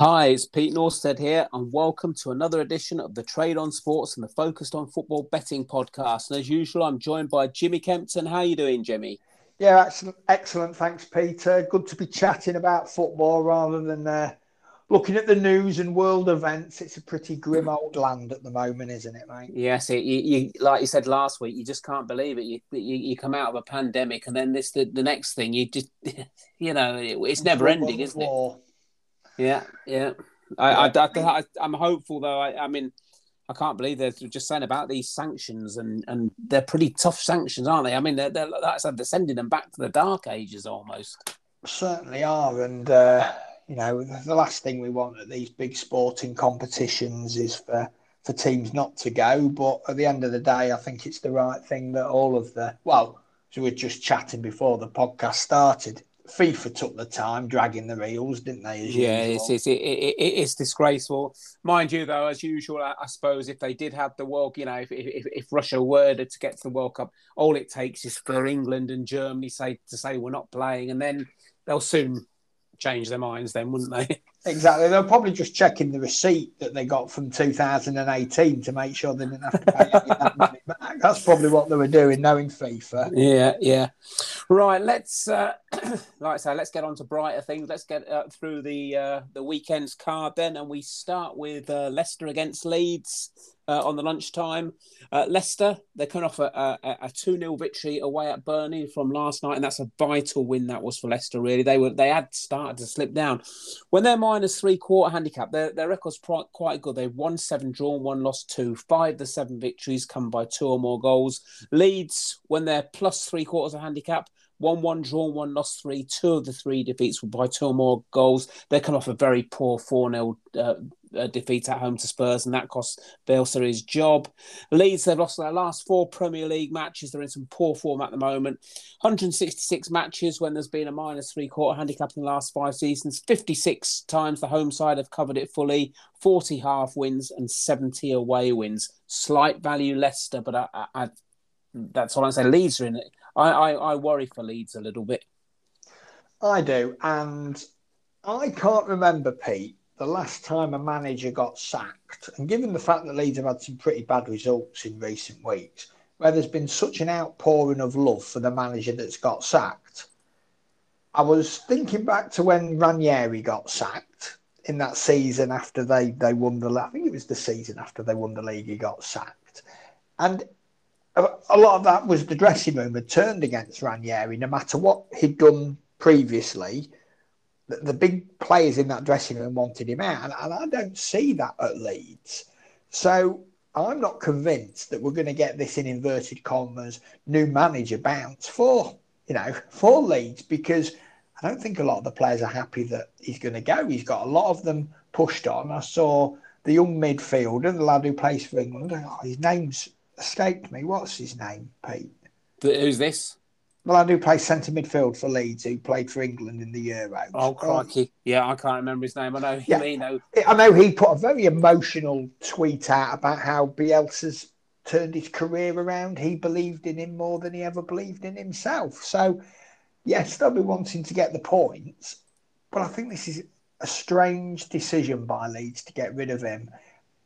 Hi, it's Pete Norstead here, and welcome to another edition of the Trade on Sports and the Focused on Football Betting podcast. And as usual, I'm joined by Jimmy Kempton. How are you doing, Jimmy? Yeah, excellent, excellent. Thanks, Peter. Good to be chatting about football rather than uh, looking at the news and world events. It's a pretty grim old land at the moment, isn't it, mate? Yes, it, you, you, like you said last week, you just can't believe it. You, you, you come out of a pandemic, and then this the, the next thing, you just, you know, it, it's never ending, isn't it? Yeah, yeah. I, I, I, am hopeful though. I, I mean, I can't believe they're just saying about these sanctions, and, and they're pretty tough sanctions, aren't they? I mean, they're, they're, that's they're sending them back to the dark ages almost. Certainly are, and uh, you know, the last thing we want at these big sporting competitions is for for teams not to go. But at the end of the day, I think it's the right thing that all of the well, so we are just chatting before the podcast started. FIFA took the time dragging the reels, didn't they? yeah, it's, it's, it, it, it's disgraceful. Mind you, though, as usual, I, I, suppose if they did have the World, you know, if, if, if Russia were to get to the World Cup, all it takes is for England and Germany say to say we're not playing, and then they'll soon change their minds then, wouldn't they? Exactly. They're probably just checking the receipt that they got from 2018 to make sure they didn't have to pay that money back. That's probably what they were doing, knowing FIFA. Yeah, yeah. Right. Let's, uh, like I say, let's get on to brighter things. Let's get uh, through the uh, the weekend's card then, and we start with uh, Leicester against Leeds uh, on the lunchtime. Uh, Leicester, they're coming off a, a, 2 0 victory away at Burnley from last night, and that's a vital win that was for Leicester, really. They were they had started to slip down. When they're minus three quarter handicap, their, their record's quite good. They've won seven, drawn one, lost two. Five of the seven victories come by two or more goals. Leeds, when they're plus three quarters of handicap, one one drawn one lost three two of the three defeats were by two or more goals they come off a very poor 4-0 uh, a defeat at home to Spurs, and that cost Bielsa his job. Leeds, they've lost their last four Premier League matches. They're in some poor form at the moment. 166 matches when there's been a minus three quarter handicap in the last five seasons. 56 times the home side have covered it fully. 40 half wins and 70 away wins. Slight value Leicester, but I, I, I, that's all I'm saying. Leeds are in it. I, I, I worry for Leeds a little bit. I do, and I can't remember, Pete, the last time a manager got sacked, and given the fact that Leeds have had some pretty bad results in recent weeks, where there's been such an outpouring of love for the manager that's got sacked, I was thinking back to when Ranieri got sacked in that season after they, they won the I think it was the season after they won the league he got sacked, and a, a lot of that was the dressing room had turned against Ranieri, no matter what he'd done previously the, the big players in that dressing room wanted him out, and, and I don't see that at Leeds. So I'm not convinced that we're going to get this in inverted commas new manager bounce for you know for Leeds because I don't think a lot of the players are happy that he's going to go. He's got a lot of them pushed on. I saw the young midfielder, the lad who plays for England. Oh, his name's escaped me. What's his name, Pete? Who's this? Well, I do play centre midfield for Leeds, who played for England in the Euros. Oh, crikey. Um, yeah, I can't remember his name. I know yeah. I know he put a very emotional tweet out about how Bielsa's turned his career around. He believed in him more than he ever believed in himself. So, yes, they'll be wanting to get the points, but I think this is a strange decision by Leeds to get rid of him.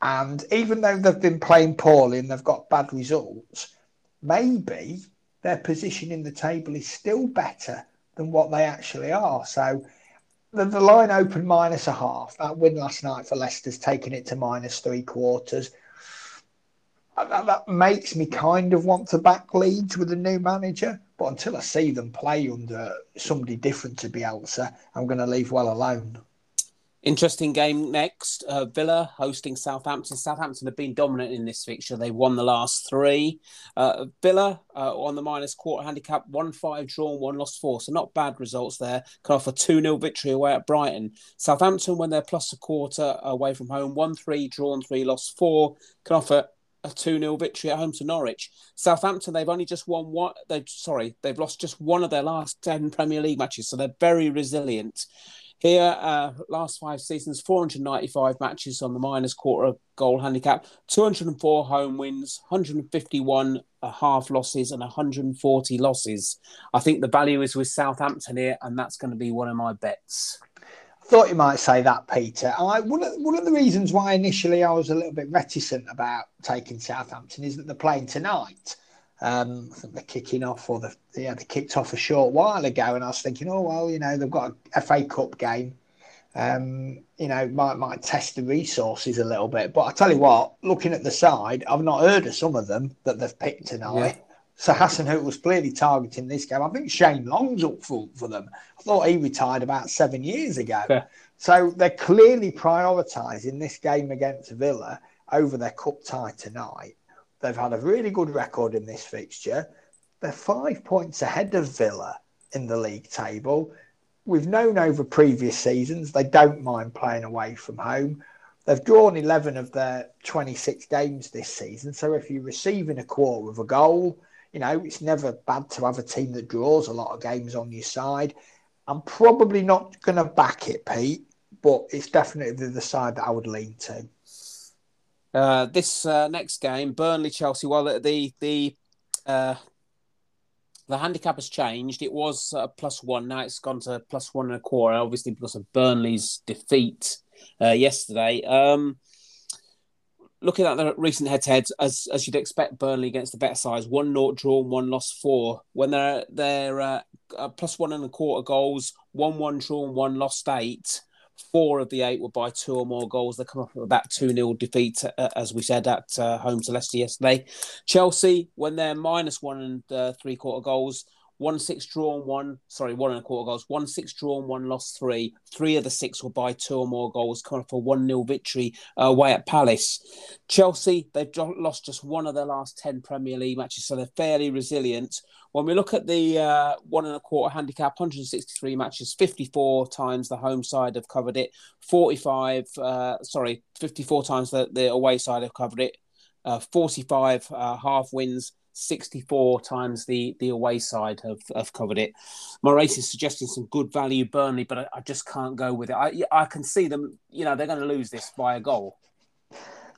And even though they've been playing poorly and they've got bad results, maybe their position in the table is still better than what they actually are. So the, the line opened minus a half. That win last night for Leicester's taking it to minus three quarters. That, that, makes me kind of want to back Leeds with a new manager. But until I see them play under somebody different to Bielsa, I'm going to leave well alone. Interesting game next. Uh, Villa hosting Southampton. Southampton have been dominant in this fixture. They won the last three. Uh, Villa uh, on the minus quarter handicap, one five drawn, one lost four. So not bad results there. Can offer two 0 victory away at Brighton. Southampton when they're plus a quarter away from home, one three drawn, three lost four. Can offer a 2 0 victory at home to Norwich. Southampton, they've only just won one. They sorry, they've lost just one of their last 10 Premier League matches, so they're very resilient. Here, uh, last five seasons, 495 matches on the minus quarter goal handicap, 204 home wins, 151 half losses, and 140 losses. I think the value is with Southampton here, and that's going to be one of my bets. thought you might say that, Peter. I, one, of, one of the reasons why initially I was a little bit reticent about taking Southampton is that they're playing tonight. Um, I think they're kicking off, or the, yeah, they kicked off a short while ago, and I was thinking, oh well, you know, they've got a FA Cup game. Um, you know, might might test the resources a little bit. But I tell you what, looking at the side, I've not heard of some of them that they've picked tonight. Yeah. So Hasenhüttl was clearly targeting this game. I think Shane Long's up for, for them. I thought he retired about seven years ago. Yeah. So they're clearly prioritising this game against Villa over their cup tie tonight. They've had a really good record in this fixture. They're five points ahead of Villa in the league table. We've known over previous seasons they don't mind playing away from home. They've drawn 11 of their 26 games this season. So if you're receiving a quarter of a goal, you know, it's never bad to have a team that draws a lot of games on your side. I'm probably not going to back it, Pete, but it's definitely the side that I would lean to. Uh, this uh, next game, Burnley Chelsea. Well, the the uh, the handicap has changed. It was uh, plus one. Now it's gone to plus one and a quarter. Obviously, because of Burnley's defeat uh, yesterday. Um, looking at the recent head-to-heads, as as you'd expect, Burnley against the better size, one naught drawn, one lost four. When they're they're uh, uh, plus one and a quarter goals, one one drawn, one lost eight. Four of the eight were by two or more goals. They come off with that 2 0 defeat, uh, as we said, at uh, home to Leicester yesterday. Chelsea, when they're minus one and uh, three quarter goals, one six drawn, one sorry, one and a quarter goals, one six drawn, one lost three. Three of the six were by two or more goals, coming for one 0 victory uh, away at Palace. Chelsea, they've lost just one of their last ten Premier League matches, so they're fairly resilient. When we look at the uh, one and a quarter handicap, 163 matches, 54 times the home side have covered it, 45, uh, sorry, 54 times the, the away side have covered it, uh, 45 uh, half wins 64 times the the away side have, have covered it. My race is suggesting some good value Burnley, but I, I, just can't go with it. I I can see them, you know, they're going to lose this by a goal.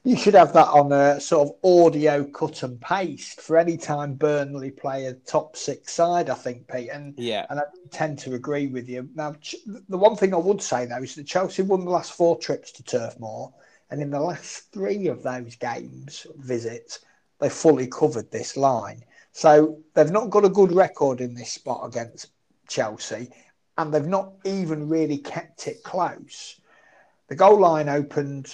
You should have that on a sort of audio cut and paste for any time Burnley play a top six side, I think, Pete. And yeah, and I tend to agree with you. Now, the one thing I would say though is that Chelsea won the last four trips to Turf Moor, and in the last three of those games visits, they fully covered this line. So they've not got a good record in this spot against Chelsea, and they've not even really kept it close. The goal line opened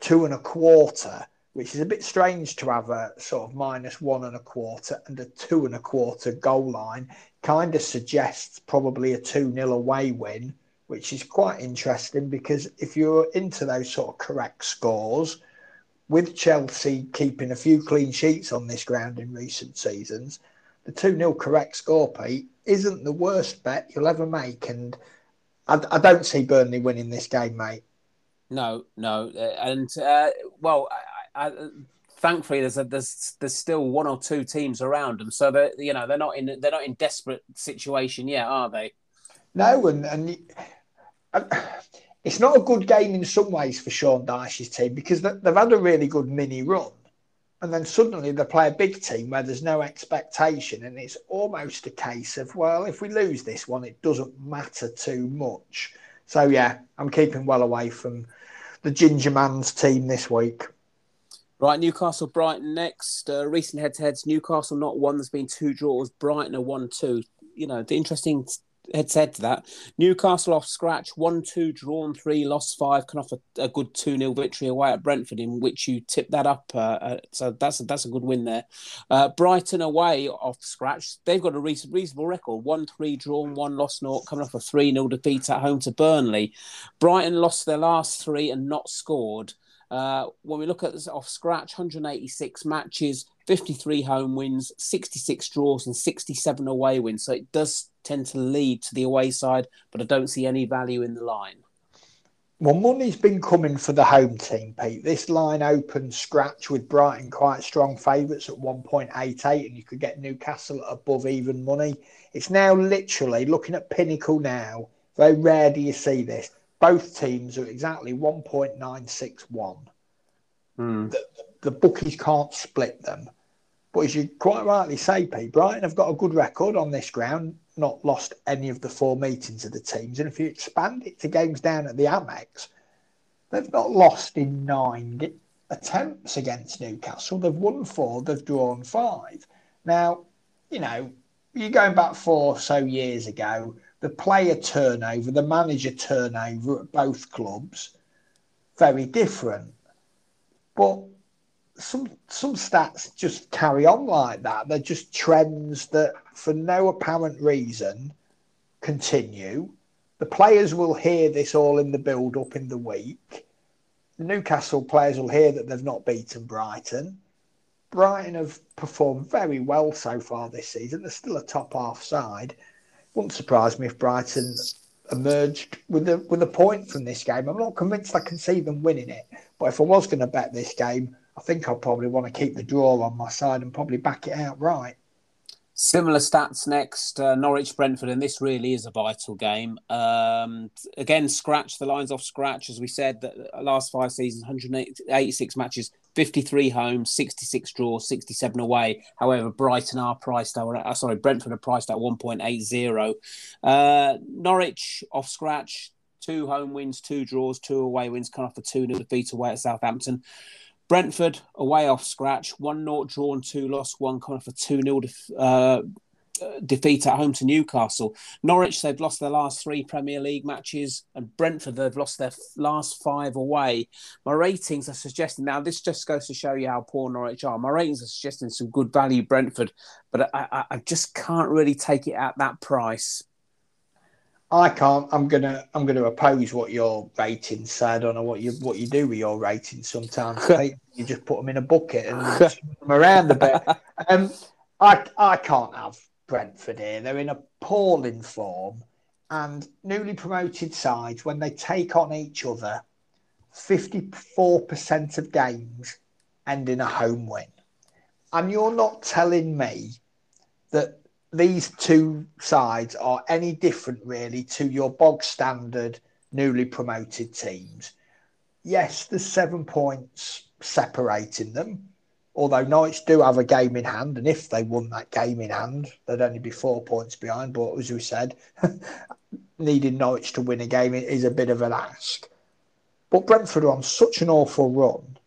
two and a quarter, which is a bit strange to have a sort of minus one and a quarter and a two and a quarter goal line. Kind of suggests probably a 2 nil away win, which is quite interesting because if you're into those sort of correct scores, with Chelsea keeping a few clean sheets on this ground in recent seasons, the 2 0 correct score, Pete, isn't the worst bet you'll ever make. And I, I don't see Burnley winning this game, mate. No, no. Uh, and, uh, well, I, I, thankfully, there's, a, there's there's still one or two teams around them. So, they're, you know, they're not in they're not in desperate situation yet, are they? No, and, and it's not a good game in some ways for Sean Dyche's team because they've had a really good mini run. And then suddenly they play a big team where there's no expectation. And it's almost a case of, well, if we lose this one, it doesn't matter too much. So, yeah, I'm keeping well away from the Ginger Man's team this week. Right, Newcastle Brighton next. Uh, recent head to heads Newcastle not one, there's been two draws. Brighton are 1 2. You know, the interesting had said to that. Newcastle off scratch, 1 2, drawn 3, lost 5, can offer a good 2 0 victory away at Brentford, in which you tip that up. Uh, uh, so that's a, that's a good win there. Uh, Brighton away off scratch, they've got a reasonable record 1 3, drawn 1, lost 0, coming off a 3 0 defeat at home to Burnley. Brighton lost their last three and not scored. Uh, when we look at this off scratch, 186 matches, 53 home wins, 66 draws, and 67 away wins. So it does tend to lead to the away side, but I don't see any value in the line. Well, money's been coming for the home team, Pete. This line opened scratch with Brighton quite strong favourites at 1.88, and you could get Newcastle above even money. It's now literally looking at Pinnacle now. Very rare do you see this. Both teams are exactly 1.961. Mm. The, the bookies can't split them. But as you quite rightly say, Pete, Brighton have got a good record on this ground. Not lost any of the four meetings of the teams. And if you expand it to games down at the Amex, they've not lost in nine attempts against Newcastle. They've won four, they've drawn five. Now, you know, you're going back four or so years ago, the player turnover, the manager turnover at both clubs, very different. But some some stats just carry on like that. They're just trends that, for no apparent reason, continue. The players will hear this all in the build up in the week. The Newcastle players will hear that they've not beaten Brighton. Brighton have performed very well so far this season. They're still a top half side. Wouldn't surprise me if Brighton emerged with a with a point from this game. I'm not convinced I can see them winning it, but if I was going to bet this game, I think I'll probably want to keep the draw on my side and probably back it out right. Similar stats next, uh, Norwich Brentford, and this really is a vital game. Um, again, scratch the lines off scratch, as we said. The last five seasons, 186 matches, 53 home, 66 draws, 67 away. However, Brighton are priced out. Uh, sorry, Brentford are priced at 1.80. Uh, Norwich off scratch, two home wins, two draws, two away wins, come off a 2 0 defeat away at Southampton. Brentford away off scratch, one 0 drawn, two lost, one coming for two 0 def- uh, defeat at home to Newcastle. Norwich they've lost their last three Premier League matches, and Brentford they've lost their last five away. My ratings are suggesting now this just goes to show you how poor Norwich are. My ratings are suggesting some good value Brentford, but I, I, I just can't really take it at that price. I can't. I'm gonna. I'm gonna oppose what your rating said. I don't know what you what you do with your ratings. Sometimes you just put them in a bucket and move them around a bit. Um, I I can't have Brentford here. They're in appalling form, and newly promoted sides when they take on each other, fifty four percent of games end in a home win, and you're not telling me that these two sides are any different really to your bog standard newly promoted teams. Yes, there's seven points separating them, although Knights do have a game in hand, and if they won that game in hand, they'd only be four points behind. But as we said, needing Knights to win a game is a bit of an ask. But Brentford are on such an awful run,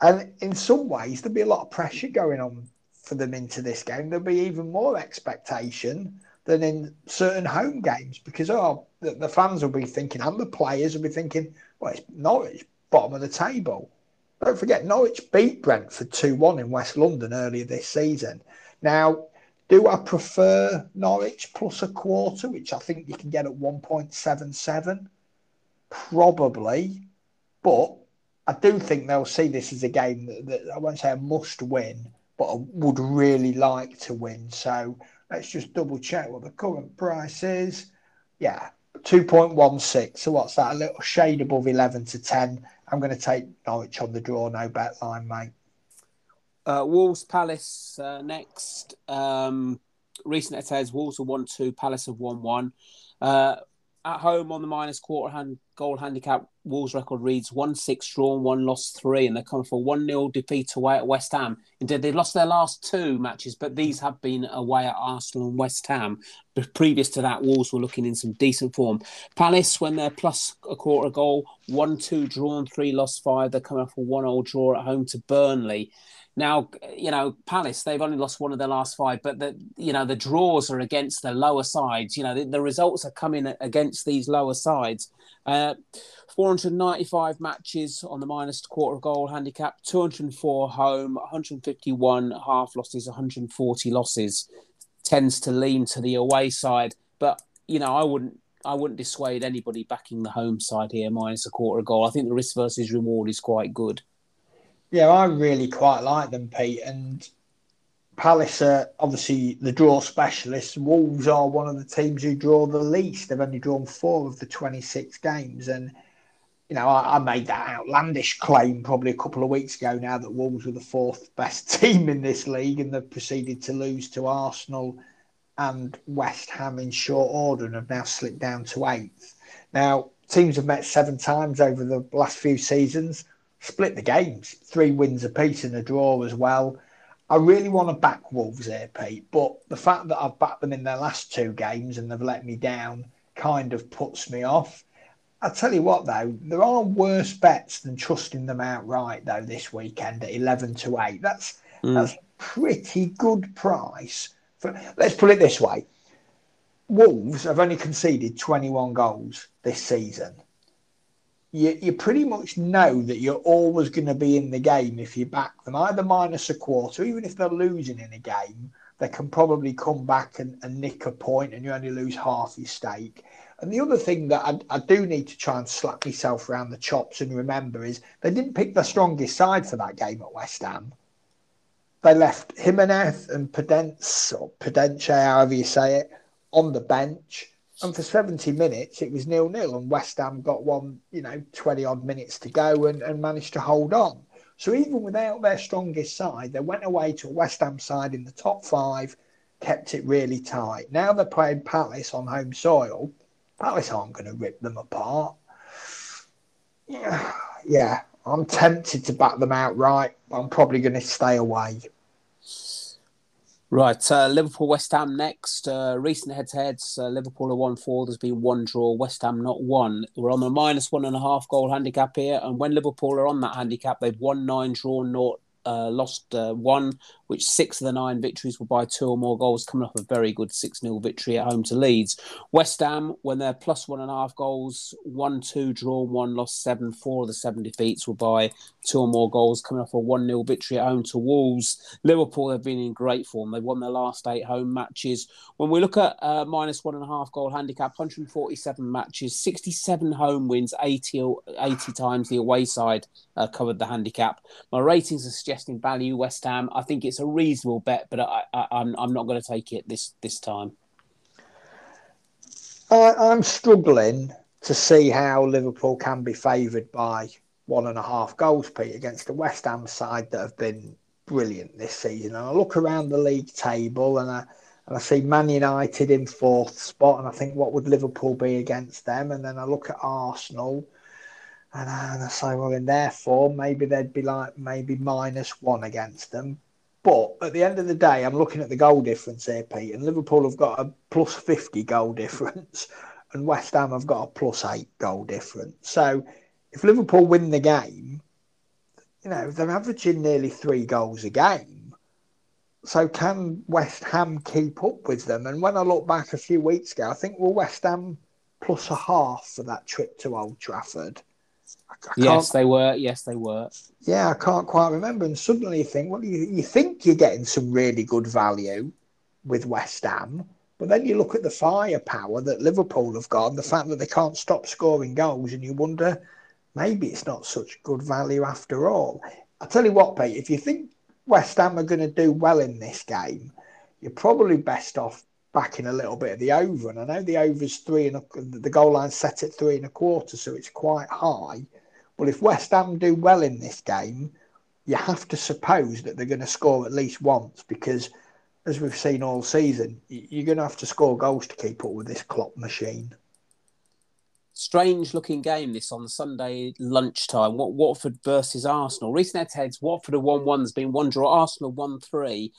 and in some ways there'd be a lot of pressure going on for them into this game, there'll be even more expectation than in certain home games because oh, the, the fans will be thinking and the players will be thinking, well, it's Norwich, bottom of the table. Don't forget, Norwich beat Brentford 2 1 in West London earlier this season. Now, do I prefer Norwich plus a quarter, which I think you can get at 1.77? Probably. But I do think they'll see this as a game that, that I won't say a must win, but I would really like to win. So let's just double check what the current price is. Yeah, 2.16. So what's that? A little shade above 11 to 10. I'm going to take Norwich on the draw, no bet line, mate. Uh, Wolves Palace uh, next. Um, recent attacks, Wolves have 1 2, Palace have 1 1. Uh, at home on the minus quarter hand goal handicap, Wolves record reads 1 6 drawn, 1 lost 3, and they're coming for 1 0 defeat away at West Ham. Indeed, they've lost their last two matches, but these have been away at Arsenal and West Ham. But previous to that, Wolves were looking in some decent form. Palace, when they're plus a quarter goal, 1 2 drawn, 3 lost 5, they're coming for 1 0 draw at home to Burnley. Now, you know, Palace, they've only lost one of their last five, but the you know, the draws are against the lower sides. You know, the, the results are coming against these lower sides. Uh, 495 matches on the minus quarter goal handicap, 204 home, 151 half losses, 140 losses. Tends to lean to the away side, but you know, I wouldn't I wouldn't dissuade anybody backing the home side here minus a quarter goal. I think the risk versus reward is quite good. Yeah, I really quite like them, Pete. And Palace are obviously the draw specialists. Wolves are one of the teams who draw the least. They've only drawn four of the 26 games. And, you know, I, I, made that outlandish claim probably a couple of weeks ago now that Wolves were the fourth best team in this league and they've proceeded to lose to Arsenal and West Ham in short order and have now slipped down to eighth. Now, teams have met seven times over the last few seasons split the games, three wins apiece and a draw as well. I really want to back Wolves here, Pete, but the fact that I've backed them in their last two games and they've let me down kind of puts me off. I tell you what, though, there are worse bets than trusting them outright, though, this weekend at 11 to 8. That's, mm. that's pretty good price. For, let's put it this way Wolves have only conceded 21 goals this season. You, you pretty much know that you're always going to be in the game if you back them, either minus a quarter, even if they're losing in a game, they can probably come back and, and nick a point and you only lose half your stake. And the other thing that I, I, do need to try and slap myself around the chops and remember is they didn't pick the strongest side for that game at West Ham. They left Jimenez and Pedence, or Pedence, however you say it, on the bench. And for 70 minutes, it was nil nil. And West Ham got one, you know, 20 odd minutes to go and, and managed to hold on. So even without their strongest side, they went away to a West Ham side in the top five, kept it really tight. Now they're playing Palace on home soil Palace aren't going to rip them apart. Yeah, yeah, I'm tempted to back them outright. I'm probably going to stay away. Right, uh, Liverpool West Ham next. Uh, recent head to heads uh, Liverpool are 1 4. There's been one draw, West Ham not one. We're on the minus one and a half goal handicap here. And when Liverpool are on that handicap, they've won nine, drawn naught, uh, lost uh, one, which six of the nine victories were by two or more goals, coming off a very good 6 0 victory at home to Leeds. West Ham, when they're plus one and a half goals, one, two, drawn, one, lost seven, four of the seven defeats were by two or more goals, coming off a 1 0 victory at home to Wolves. Liverpool have been in great form. They've won their last eight home matches. When we look at uh, minus one and a half goal handicap, 147 matches, 67 home wins, 80, 80 times the away side uh, covered the handicap. My ratings are suggesting value West Ham. I think it's a reasonable bet, but I, am I'm, I'm not going to take it this this time. I, I'm struggling to see how Liverpool can be favoured by one and a half goals, Pete, against the West Ham side that have been brilliant this season. And I look around the league table and I and I see Man United in fourth spot, and I think what would Liverpool be against them? And then I look at Arsenal, and I, and I say, well, in their form, maybe they'd be like maybe minus one against them. But at the end of the day, I'm looking at the goal difference here, Pete, and Liverpool have got a plus 50 goal difference, and West Ham have got a plus eight goal difference. So if Liverpool win the game, you know, they're averaging nearly three goals a game. So can West Ham keep up with them? And when I look back a few weeks ago, I think well West Ham plus a half for that trip to Old Trafford. Yes, they were. Yes, they were. Yeah, I can't quite remember. And suddenly you think, well, you, you think you're getting some really good value with West Ham, but then you look at the firepower that Liverpool have got and the fact that they can't stop scoring goals, and you wonder maybe it's not such good value after all. I tell you what, Pete, if you think West Ham are going to do well in this game, you're probably best off backing a little bit of the over. And I know the over's three and a, the goal line set at three and a quarter, so it's quite high. But if West Ham do well in this game, you have to suppose that they're going to score at least once because, as we've seen all season, you're going to have to score goals to keep up with this Klopp machine strange looking game this on Sunday lunchtime. What Watford versus Arsenal. Recent head heads, Watford won one, there's been one draw, Arsenal one three.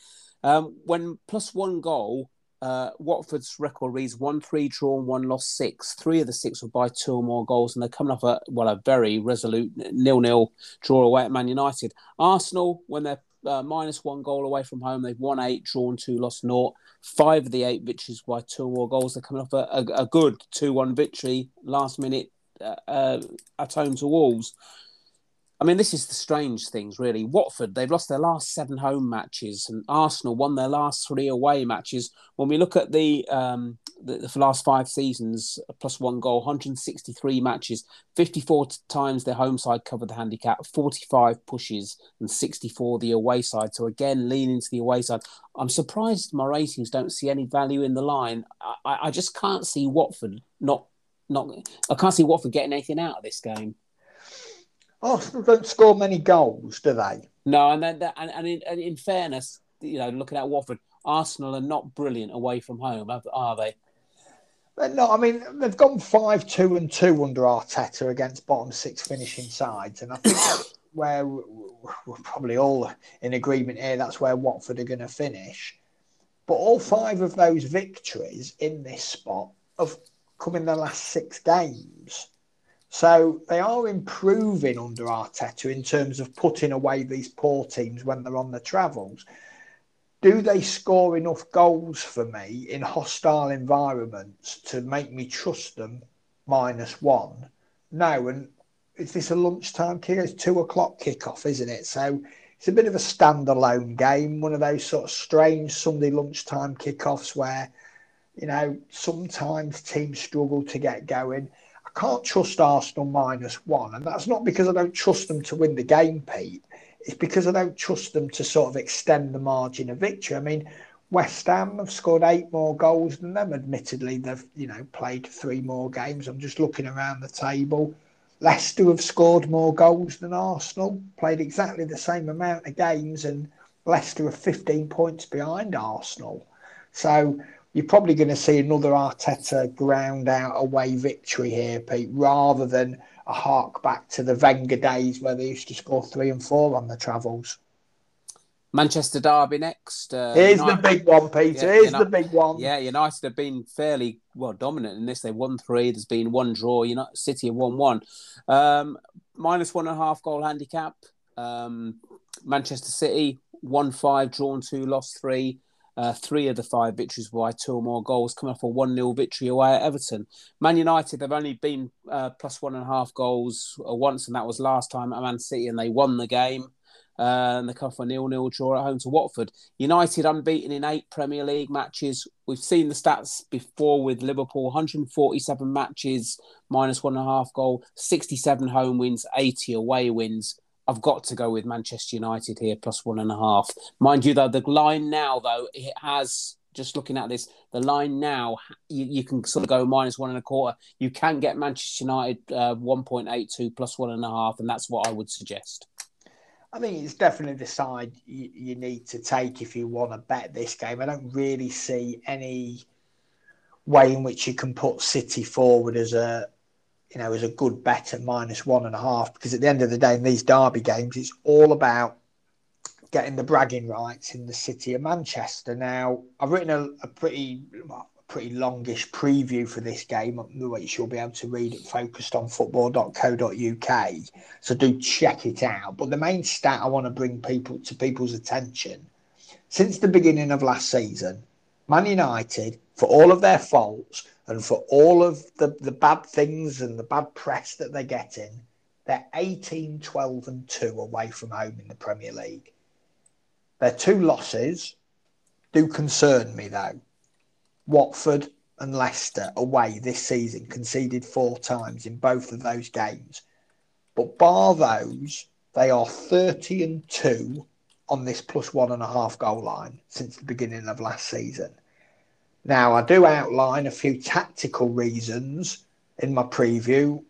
Um, when plus one goal, uh, Watford's record reads one three draw and one lost six. Three of the six were by two or more goals, and they're coming off a well a very resolute nil nil draw away at Man United. Arsenal, when they're uh, minus one goal away from home. They've won eight, drawn two, lost naught. Five of the eight victories by two or more goals. They're coming off a, a, a good 2 1 victory last minute uh, uh, at home to Wolves. I mean, this is the strange things, really. Watford, they've lost their last seven home matches, and Arsenal won their last three away matches. When we look at the, um, the, the last five seasons, plus one goal, 163 matches, 54 times their home side covered the handicap, 45 pushes, and 64 the away side. So again, lean into the away side. I'm surprised my ratings don't see any value in the line. I, I just can't see Watford not not. I can't see Watford getting anything out of this game. Arsenal don't score many goals, do they? No, and then and, and, in, and in fairness, you know, looking at Watford, Arsenal are not brilliant away from home, are they? But no, I mean they've gone five, two, and two under Arteta against bottom six finishing sides, and I think that's where we're probably all in agreement here. That's where Watford are going to finish. But all five of those victories in this spot have come in the last six games. So they are improving under Arteta in terms of putting away these poor teams when they're on the travels. Do they score enough goals for me in hostile environments to make me trust them minus one? No. And is this a lunchtime kick? It's two o'clock kickoff, isn't it? So it's a bit of a standalone game, one of those sort of strange Sunday lunchtime kickoffs where, you know, sometimes teams struggle to get going. I can't trust Arsenal minus one, and that's not because I don't trust them to win the game, Pete. It's because I don't trust them to sort of extend the margin of victory. I mean, West Ham have scored eight more goals than them. Admittedly, they've you know played three more games. I'm just looking around the table. Leicester have scored more goals than Arsenal, played exactly the same amount of games, and Leicester are 15 points behind Arsenal. So you're probably going to see another Arteta ground out away victory here, Pete, rather than a hark back to the Wenger days where they used to score three and four on the travels. Manchester Derby next. Uh, Here's United, the big one, Peter. Yeah, Here's the big one. Yeah, United have been fairly well dominant in this. They've won three. There's been one draw. United City have won one. Um, minus one and a half goal handicap. Um, Manchester City won five, drawn two, lost three. Uh, three of the five victories by two or more goals, coming off a 1 0 victory away at Everton. Man United, they've only been uh, plus one and a half goals uh, once, and that was last time at Man City, and they won the game. Uh, and they come for a nil-nil draw at home to Watford. United unbeaten in eight Premier League matches. We've seen the stats before with Liverpool: 147 matches, minus one and a half goal, 67 home wins, 80 away wins. I've got to go with Manchester United here, plus one and a half. Mind you, though, the line now, though, it has just looking at this, the line now, you, you, can sort of go minus one and a quarter. You can get Manchester United uh, 1.82 plus one and a half, and that's what I would suggest. I think it's definitely the side you, you need to take if you want to bet this game. I don't really see any way in which you can put City forward as a you know as a good bet at minus one and a half because at the end of the day in these derby games it's all about getting the bragging rights in the city of Manchester. Now I've written a, a pretty well, pretty longish preview for this game, which you'll be able to read at focusedonfootball.co.uk. So do check it out. But the main stat I want to bring people to people's attention since the beginning of last season, Man United, for all of their faults and for all of the, the bad things and the bad press that they're getting, they're 18, 12, and 2 away from home in the Premier League. Their two losses do concern me though Watford and Leicester away this season conceded four times in both of those games. But bar those, they are 30 and 2 on this plus one and a half goal line since the beginning of last season. Now, I do outline a few tactical reasons in my preview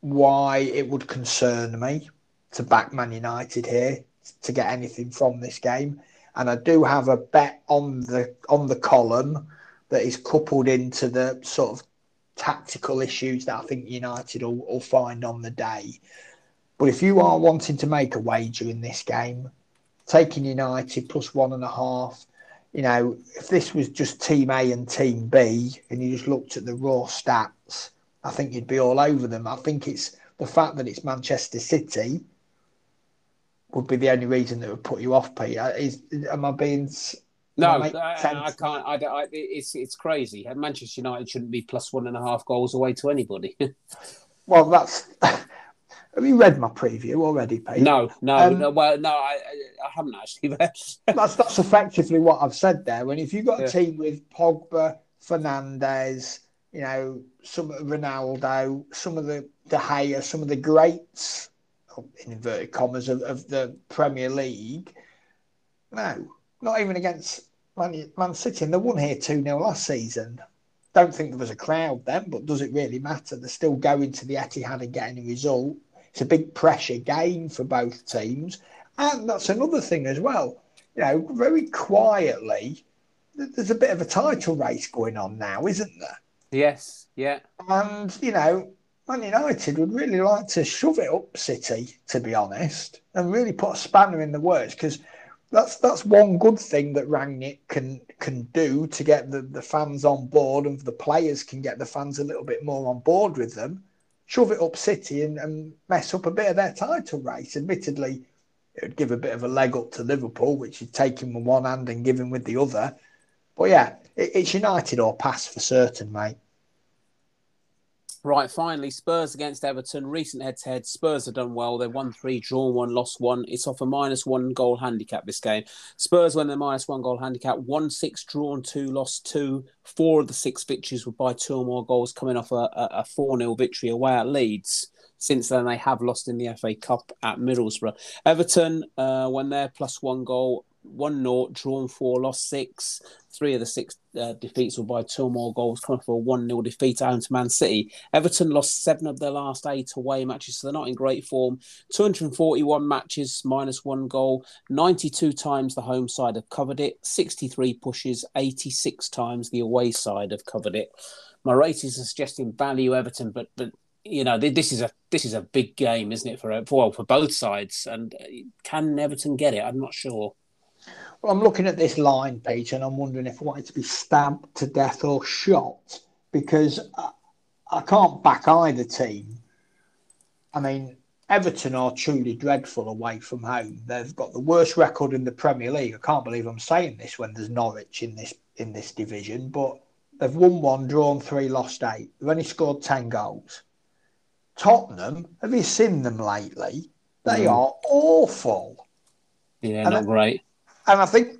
why it would concern me to back Man United here to get anything from this game. And I do have a bet on the on the column that is coupled into the sort of tactical issues that I think United will, will find on the day. But if you are wanting to make a wager in this game, taking United plus one and a half, you know, if this was just Team A and Team B and you just looked at the raw stats, I think you'd be all over them. I think it's the fact that it's Manchester City would be the only reason that would put you off, Pete. Uh, is am I being no, I, I, can't. I, I, it's it's crazy. Manchester United shouldn't be plus one and a half goals away to anybody. well, that's. Have you read my preview already, Pete? No, no, um, no. Well, no, I, I haven't actually. that's that's effectively what I've said there. When if you've got a yeah. team with Pogba, Fernandes, you know, some Ronaldo, some of the De Gea, some of the greats, in inverted commas, of, of the Premier League, no, not even against Man, Man City. And they won here 2 0 last season. Don't think there was a crowd then, but does it really matter? They're still going to the Etihad and getting a result. It's a big pressure game for both teams. And that's another thing as well. You know, very quietly, there's a bit of a title race going on now, isn't there? Yes, yeah. And, you know, Man United would really like to shove it up City, to be honest, and really put a spanner in the works because that's that's one good thing that Rangnick can can do to get the, the fans on board and the players can get the fans a little bit more on board with them. Shove it up City and, and mess up a bit of their title race. Admittedly, it would give a bit of a leg up to Liverpool, which you'd take him with one hand and give him with the other. But yeah, it, it's United or pass for certain, mate. Right, finally, Spurs against Everton. Recent head to head. Spurs have done well. They've won three, drawn one, lost one. It's off a minus one goal handicap this game. Spurs, when they're minus one goal handicap, one six, drawn two, lost two. Four of the six victories were by two or more goals, coming off a 4 0 victory away at Leeds. Since then, they have lost in the FA Cup at Middlesbrough. Everton, uh, when they're plus one goal, one 0 drawn four, lost six. Three of the six uh, defeats were by two or more goals, coming for a one 0 defeat at home to Man City. Everton lost seven of their last eight away matches, so they're not in great form. 241 matches, minus one goal. 92 times the home side have covered it. 63 pushes, 86 times the away side have covered it. My ratings are suggesting value Everton, but but you know this is a this is a big game, isn't it for for well, for both sides? And uh, can Everton get it? I'm not sure. Well, I'm looking at this line, Peter, and I'm wondering if I wanted to be stabbed to death or shot because I, I can't back either team. I mean, Everton are truly dreadful away from home. They've got the worst record in the Premier League. I can't believe I'm saying this when there's Norwich in this in this division, but they've won one, drawn three, lost eight. They've only scored ten goals. Tottenham, have you seen them lately? They mm. are awful. Yeah, and not great. And I think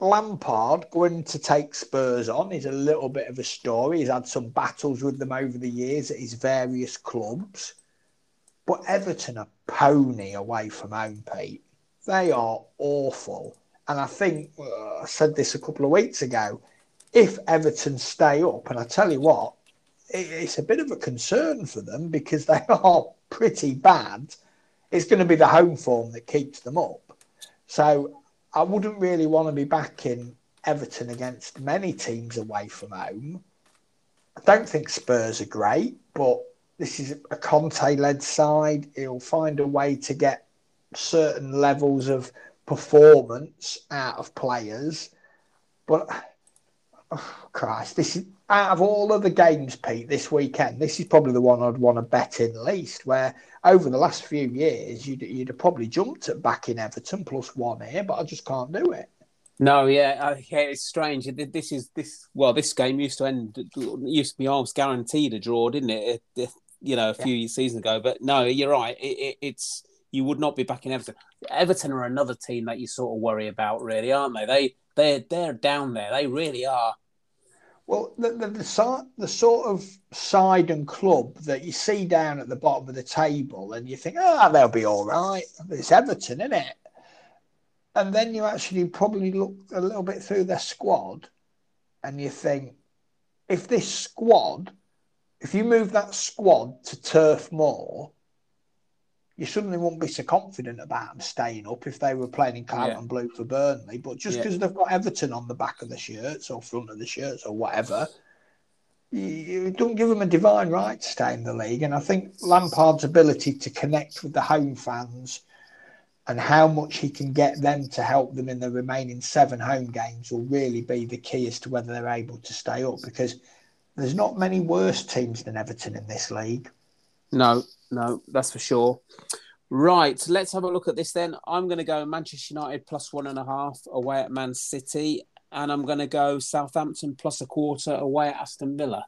Lampard going to take Spurs on is a little bit of a story. He's had some battles with them over the years at his various clubs. But Everton are pony away from home, Pete. They are awful. And I think uh, I said this a couple of weeks ago. If Everton stay up, and I tell you what, it, it's a bit of a concern for them because they are pretty bad. It's going to be the home form that keeps them up. So I wouldn't really want to be backing Everton against many teams away from home. I don't think Spurs are great, but this is a Conte led side. He'll find a way to get certain levels of performance out of players. But oh Christ, this is out of all of the games, Pete, this weekend, this is probably the one I'd want to bet in least. Where over the last few years, you'd, you'd have probably jumped at back in Everton plus one here, but I just can't do it. No, yeah, yeah, it's strange. This is this. Well, this game used to end. Used to be almost guaranteed a draw, didn't it? it, it you know, a few yeah. seasons ago. But no, you're right. It, it's you would not be backing Everton. Everton are another team that you sort of worry about, really, aren't they? They they they're down there. They really are. Well, the, the, the, the, sort of side and club that you see down at the bottom of the table and you think, ah, oh, they'll be all right. It's Everton, isn't it? And then you actually probably look a little bit through their squad and you think, if this squad, if you move that squad to Turf Moor, you suddenly wouldn't be so confident about them staying up if they were playing in Claret yeah. Blue for Burnley. But just because yeah. they've got Everton on the back of the shirts or front of the shirts or whatever, you, you don't give them a divine right to stay in the league. And I think Lampard's ability to connect with the home fans and how much he can get them to help them in the remaining seven home games will really be the key as to whether they're able to stay up because there's not many worse teams than Everton in this league. No, no, that's for sure. Right, let's have a look at this then. I'm going to go Manchester United plus one and a half away at Man City, and I'm going to go Southampton plus a quarter away at Aston Villa.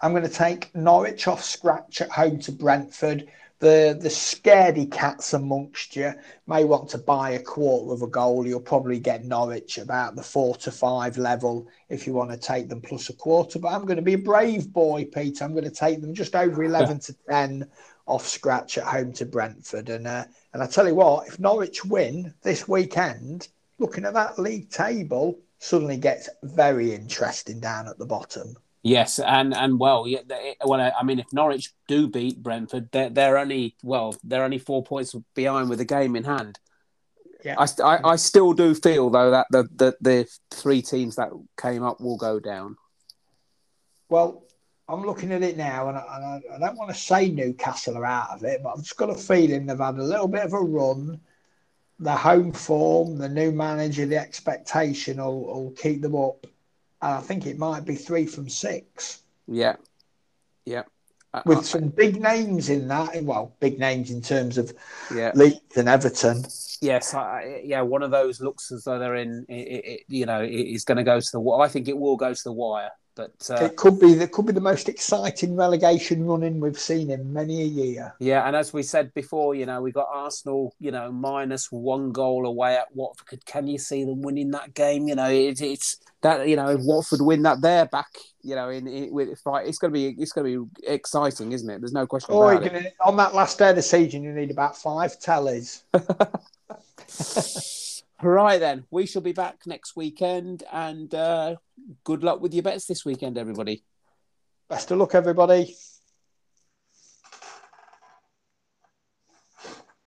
I'm going to take Norwich off scratch at home to Brentford the the scaredy cats amongst you may want to buy a quarter of a goal. You'll probably get Norwich about the four to five level if you want to take them plus a quarter. But I'm going to be a brave boy, Peter. I'm going to take them just over eleven to ten off scratch at home to Brentford. And uh, and I tell you what, if Norwich win this weekend, looking at that league table suddenly gets very interesting down at the bottom. Yes, and and well, yeah. They, well, I mean, if Norwich do beat Brentford, they're, they're only well, they're only four points behind with a game in hand. Yeah. I, I, I still do feel though that the, the the three teams that came up will go down. Well, I'm looking at it now, and I, and I, I don't want to say Newcastle are out of it, but I've just got a feeling they've had a little bit of a run. The home form, the new manager, the expectation will, will keep them up. And I think it might be three from six. Yeah, yeah. With some big names in that, well, big names in terms of yeah. Leeds and Everton. Yes, I, yeah. One of those looks as though they're in. It, it, you know, it's going to go to the. I think it will go to the wire. But uh, it could be that could be the most exciting relegation running we've seen in many a year. Yeah, and as we said before, you know, we got Arsenal, you know, minus one goal away at Watford. Can you see them winning that game? You know, it, it's that you know if Watford win that, they're back. You know, in, in with fight, it's going to be it's going to be exciting, isn't it? There's no question oh, about it. On that last day of the season, you need about five Right then, we shall be back next weekend, and uh, good luck with your bets this weekend, everybody. Best of luck, everybody.